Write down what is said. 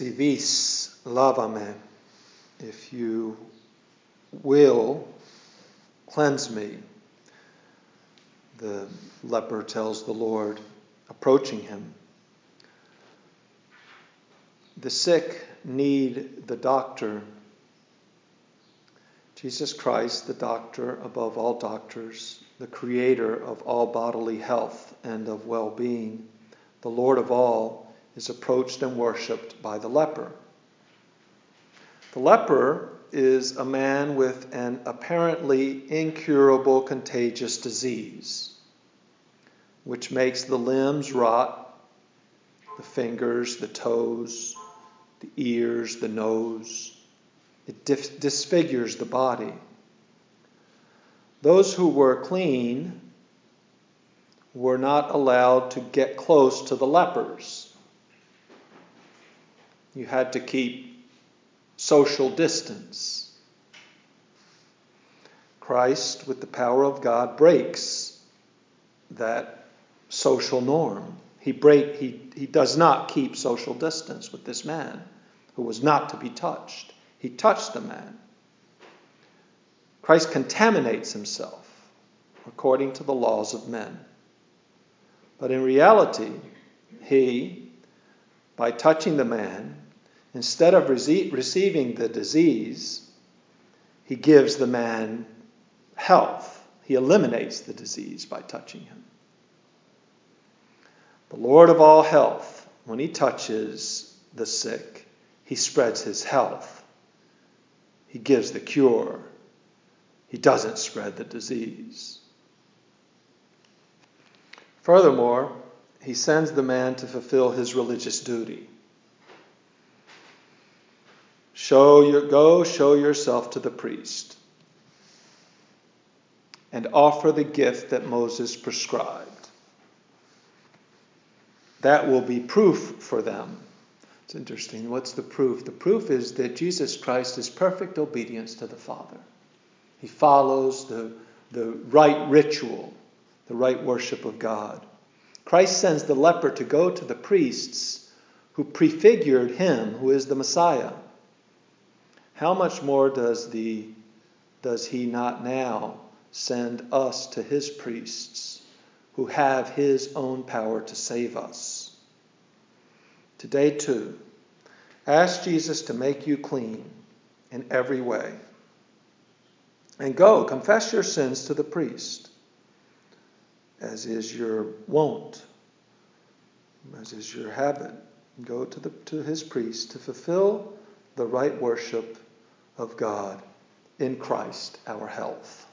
Si vis, lavame. If you will, cleanse me. The leper tells the Lord, approaching him. The sick need the doctor. Jesus Christ, the doctor above all doctors, the creator of all bodily health and of well being, the Lord of all, is approached and worshiped by the leper. The leper is a man with an apparently incurable contagious disease, which makes the limbs rot, the fingers, the toes, the ears, the nose. It disfigures the body. Those who were clean were not allowed to get close to the lepers. You had to keep social distance. Christ, with the power of God, breaks that social norm. He, break, he, he does not keep social distance with this man who was not to be touched. He touched the man. Christ contaminates himself according to the laws of men. But in reality, he, by touching the man, instead of rece- receiving the disease, he gives the man health. He eliminates the disease by touching him. The Lord of all health, when he touches the sick, he spreads his health. He gives the cure. He doesn't spread the disease. Furthermore, he sends the man to fulfill his religious duty. Show your, go show yourself to the priest and offer the gift that Moses prescribed. That will be proof for them. It's interesting. What's the proof? The proof is that Jesus Christ is perfect obedience to the Father. He follows the, the right ritual, the right worship of God. Christ sends the leper to go to the priests who prefigured him, who is the Messiah. How much more does, the, does he not now send us to his priests? who have his own power to save us. Today, too, ask Jesus to make you clean in every way. And go, confess your sins to the priest, as is your wont, as is your habit. Go to, the, to his priest to fulfill the right worship of God in Christ, our health.